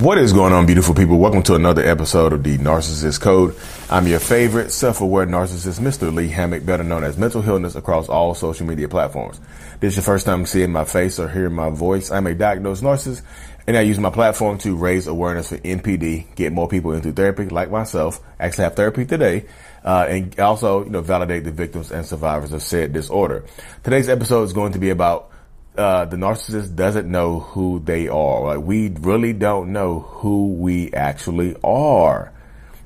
What is going on, beautiful people? Welcome to another episode of the Narcissist Code. I'm your favorite self-aware narcissist, Mr. Lee Hammock, better known as Mental Healness across all social media platforms. This is your first time seeing my face or hearing my voice. I'm a diagnosed narcissist, and I use my platform to raise awareness for NPD, get more people into therapy, like myself. Actually, have therapy today, uh, and also, you know, validate the victims and survivors of said disorder. Today's episode is going to be about uh, the narcissist doesn't know who they are. Like we really don't know who we actually are.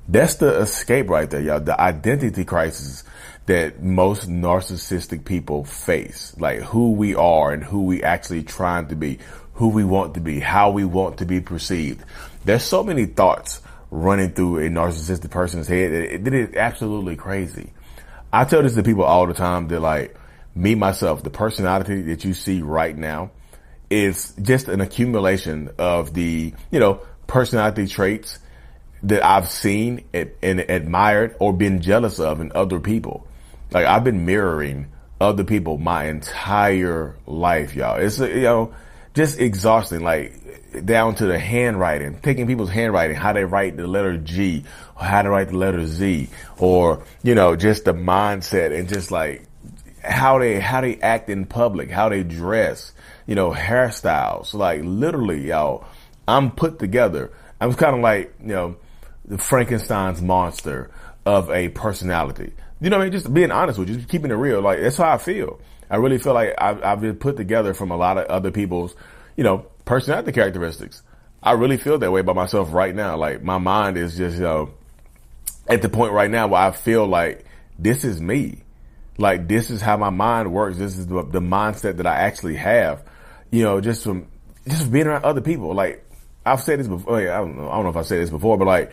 That's the escape right there, y'all. The identity crisis that most narcissistic people face. Like who we are and who we actually trying to be, who we want to be, how we want to be perceived. There's so many thoughts running through a narcissistic person's head that it is absolutely crazy. I tell this to people all the time. They're like, me, myself, the personality that you see right now is just an accumulation of the, you know, personality traits that I've seen and, admired or been jealous of in other people. Like I've been mirroring other people my entire life, y'all. It's, you know, just exhausting, like down to the handwriting, taking people's handwriting, how they write the letter G, or how to write the letter Z, or, you know, just the mindset and just like how they how they act in public, how they dress, you know, hairstyles. Like literally, y'all, I'm put together. I'm kind of like, you know, the Frankenstein's monster of a personality. You know, I mean, just being honest with you, just keeping it real. Like that's how I feel. I really feel like I've, I've been put together from a lot of other people's, you know, personality characteristics. I really feel that way about myself right now. Like my mind is just, you know, at the point right now where I feel like this is me. Like this is how my mind works. This is the, the mindset that I actually have. You know, just from just from being around other people. Like I've said this before. Oh, I don't know. I don't know if I said this before, but like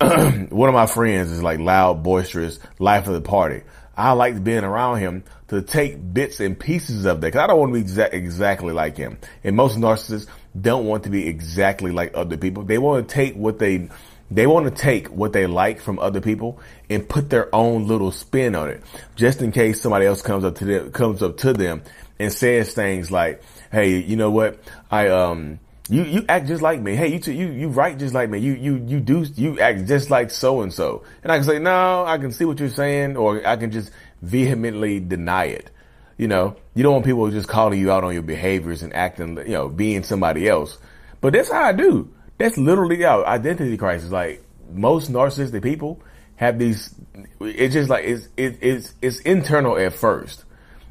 one of my friends is like loud, boisterous, life of the party. I like being around him to take bits and pieces of that. Cause I don't want to be exa- exactly like him. And most narcissists don't want to be exactly like other people. They want to take what they they want to take what they like from other people and put their own little spin on it, just in case somebody else comes up to them, comes up to them and says things like, "Hey, you know what? I um, you you act just like me. Hey, you t- you you write just like me. You you you do you act just like so and so." And I can say, "No, I can see what you're saying," or I can just vehemently deny it. You know, you don't want people just calling you out on your behaviors and acting, you know, being somebody else. But that's how I do. That's literally our identity crisis. Like most narcissistic people have these. It's just like it's it, it's it's internal at first,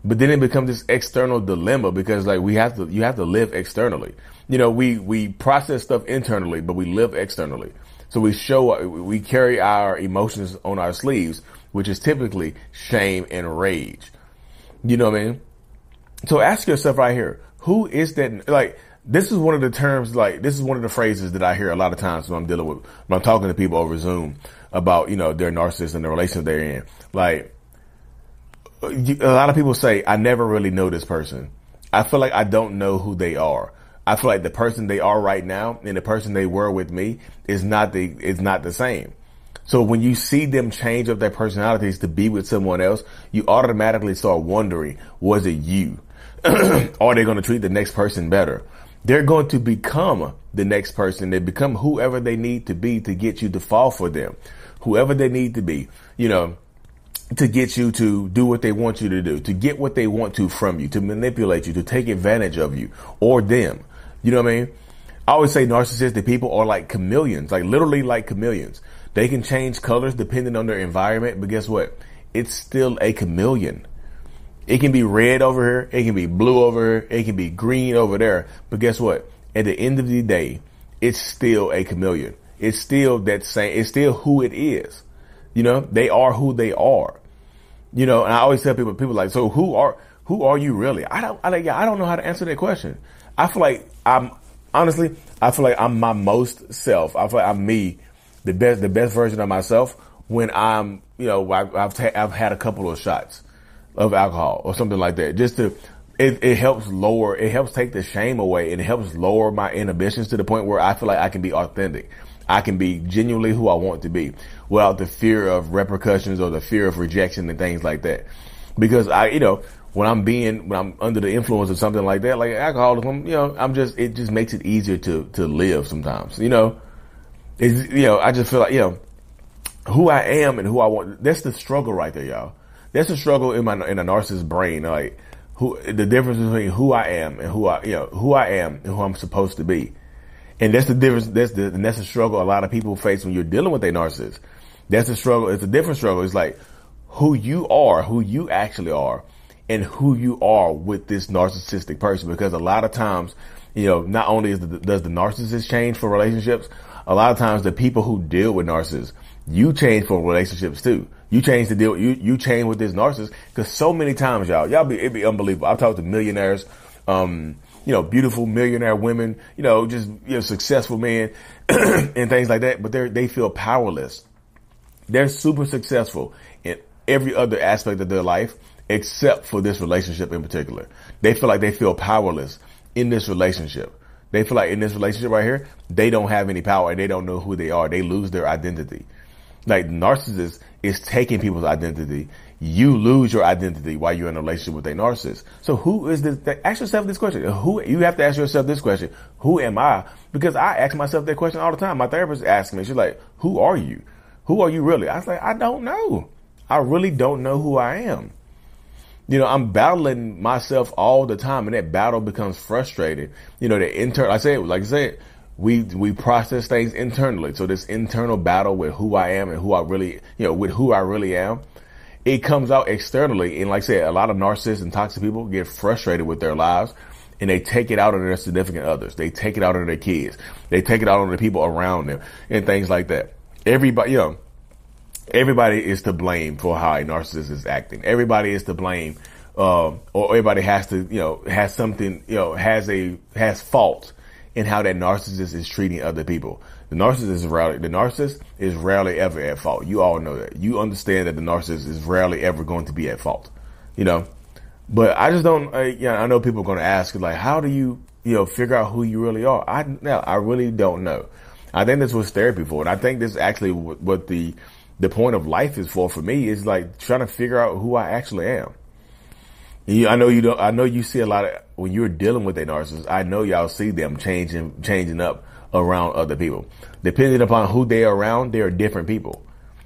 but then it becomes this external dilemma because like we have to you have to live externally. You know, we we process stuff internally, but we live externally. So we show we carry our emotions on our sleeves, which is typically shame and rage. You know what I mean? So ask yourself right here, who is that? Like this is one of the terms, like, this is one of the phrases that I hear a lot of times when I'm dealing with, when I'm talking to people over Zoom about, you know, their narcissist and the relationship they're in. Like, a lot of people say, I never really know this person. I feel like I don't know who they are. I feel like the person they are right now and the person they were with me is not the, is not the same. So when you see them change up their personalities to be with someone else, you automatically start wondering, was it you? are they going to treat the next person better? They're going to become the next person. They become whoever they need to be to get you to fall for them. Whoever they need to be, you know, to get you to do what they want you to do, to get what they want to from you, to manipulate you, to take advantage of you or them. You know what I mean? I always say narcissistic people are like chameleons, like literally like chameleons. They can change colors depending on their environment, but guess what? It's still a chameleon. It can be red over here. It can be blue over here. It can be green over there. But guess what? At the end of the day, it's still a chameleon. It's still that same, it's still who it is. You know, they are who they are. You know, and I always tell people, people like, so who are, who are you really? I don't, I, like I don't know how to answer that question. I feel like I'm, honestly, I feel like I'm my most self. I feel like I'm me, the best, the best version of myself when I'm, you know, I've, ta- I've had a couple of shots of alcohol or something like that, just to, it, it helps lower, it helps take the shame away it helps lower my inhibitions to the point where I feel like I can be authentic. I can be genuinely who I want to be without the fear of repercussions or the fear of rejection and things like that. Because I, you know, when I'm being, when I'm under the influence of something like that, like alcoholism, you know, I'm just, it just makes it easier to, to live sometimes, you know, it's, you know, I just feel like, you know, who I am and who I want, that's the struggle right there, y'all. That's a struggle in my, in a narcissist brain. Like, who, the difference between who I am and who I, you know, who I am and who I'm supposed to be. And that's the difference. That's the, and that's the struggle a lot of people face when you're dealing with a narcissist. That's a struggle. It's a different struggle. It's like who you are, who you actually are and who you are with this narcissistic person. Because a lot of times, you know, not only the, does the narcissist change for relationships, a lot of times the people who deal with narcissists, you change for relationships too. You change to deal, you, you change with this narcissist because so many times y'all, y'all be, it'd be unbelievable. I've talked to millionaires, um, you know, beautiful millionaire women, you know, just, you know, successful men and things like that, but they they feel powerless. They're super successful in every other aspect of their life except for this relationship in particular. They feel like they feel powerless in this relationship. They feel like in this relationship right here, they don't have any power and they don't know who they are. They lose their identity. Like narcissist is taking people's identity. You lose your identity while you're in a relationship with a narcissist. So who is this? Ask yourself this question. Who, you have to ask yourself this question. Who am I? Because I ask myself that question all the time. My therapist asks me, she's like, who are you? Who are you really? I was like, I don't know. I really don't know who I am you know, I'm battling myself all the time and that battle becomes frustrating. You know, the internal, I say, like I said, we, we process things internally. So this internal battle with who I am and who I really, you know, with who I really am, it comes out externally. And like I said, a lot of narcissists and toxic people get frustrated with their lives and they take it out on their significant others. They take it out on their kids. They take it out on the people around them and things like that. Everybody, you know, everybody is to blame for how a narcissist is acting. Everybody is to blame, uh, or everybody has to, you know, has something, you know, has a, has fault in how that narcissist is treating other people. The narcissist is rarely, the narcissist is rarely ever at fault. You all know that. You understand that the narcissist is rarely ever going to be at fault, you know, but I just don't, uh, you know, I know people are going to ask like, how do you, you know, figure out who you really are? I, no, I really don't know. I think this was therapy for, and I think this is actually what, the, the point of life is for for me is like trying to figure out who I actually am. I know you don't. I know you see a lot of when you're dealing with a narcissist. I know y'all see them changing, changing up around other people. Depending upon who they are around, they are different people.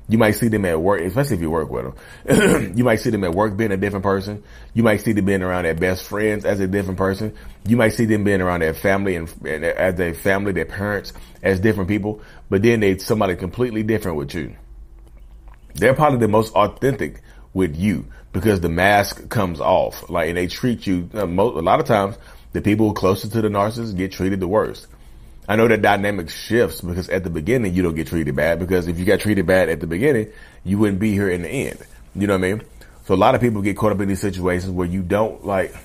You might see them at work, especially if you work with them. you might see them at work being a different person. You might see them being around their best friends as a different person. You might see them being around their family and, and as their family, their parents as different people. But then they somebody completely different with you they're probably the most authentic with you because the mask comes off. Like, and they treat you, uh, a lot of times, the people closer to the narcissist get treated the worst. I know that dynamic shifts because at the beginning, you don't get treated bad because if you got treated bad at the beginning, you wouldn't be here in the end. You know what I mean? So a lot of people get caught up in these situations where you don't like,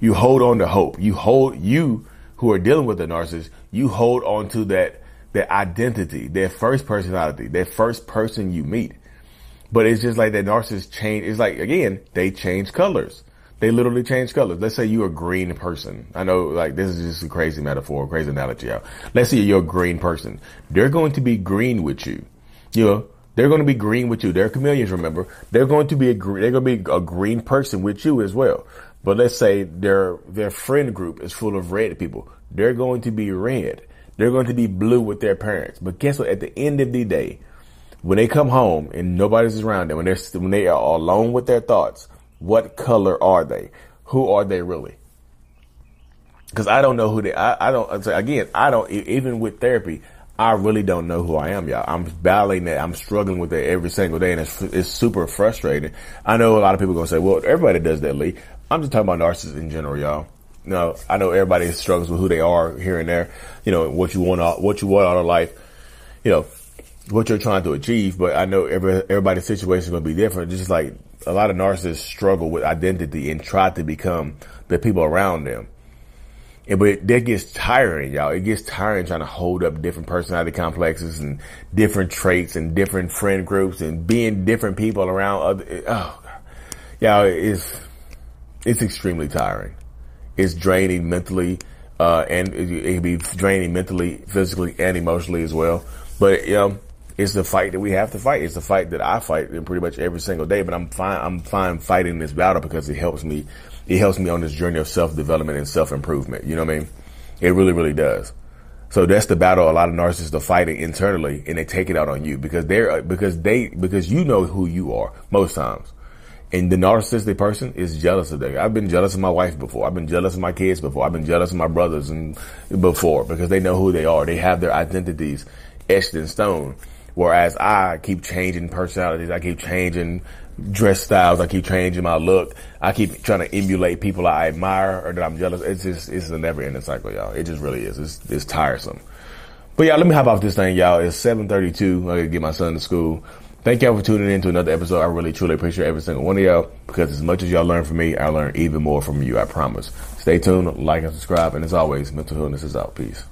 you hold on to hope. You hold, you who are dealing with the narcissist, you hold on to that, that identity, their first personality, their first person you meet. But it's just like that narcissist change. It's like, again, they change colors. They literally change colors. Let's say you're a green person. I know like this is just a crazy metaphor, crazy analogy. Let's say you're a green person. They're going to be green with you. You know, they're going to be green with you. They're chameleons, remember. They're going to be a they're going to be a green person with you as well. But let's say their their friend group is full of red people. They're going to be red. They're going to be blue with their parents. But guess what? At the end of the day, when they come home and nobody's around them, when they're when they are alone with their thoughts, what color are they? Who are they really? Because I don't know who they. I, I don't. Again, I don't. Even with therapy, I really don't know who I am, y'all. I'm battling that. I'm struggling with it every single day, and it's it's super frustrating. I know a lot of people are gonna say, "Well, everybody does that, Lee." I'm just talking about narcissists in general, y'all. No, I know everybody struggles with who they are here and there. You know what you want, what you want out of life. You know, what you're trying to achieve, but I know every, everybody's situation is going to be different. Just like a lot of narcissists struggle with identity and try to become the people around them. And, but that gets tiring, y'all. It gets tiring trying to hold up different personality complexes and different traits and different friend groups and being different people around other. Oh, y'all, it's it's extremely tiring. It's draining mentally, uh, and it, it can be draining mentally, physically, and emotionally as well. But you know, it's the fight that we have to fight. It's the fight that I fight in pretty much every single day. But I'm fine. I'm fine fighting this battle because it helps me it helps me on this journey of self development and self improvement. You know what I mean? It really, really does. So that's the battle a lot of narcissists are fighting internally and they take it out on you because they're, uh, because they, because you know who you are most times. And the narcissistic person is jealous of that. I've been jealous of my wife before. I've been jealous of my kids before. I've been jealous of my brothers and before because they know who they are. They have their identities etched in stone. Whereas I keep changing personalities. I keep changing dress styles. I keep changing my look. I keep trying to emulate people I admire or that I'm jealous. It's just, it's a never ending cycle, y'all. It just really is. It's, it's tiresome. But yeah, let me hop off this thing, y'all. It's 732. I gotta get my son to school. Thank y'all for tuning in to another episode. I really truly appreciate every single one of y'all because as much as y'all learn from me, I learn even more from you. I promise. Stay tuned, like and subscribe. And as always, Mental Healness is out. Peace.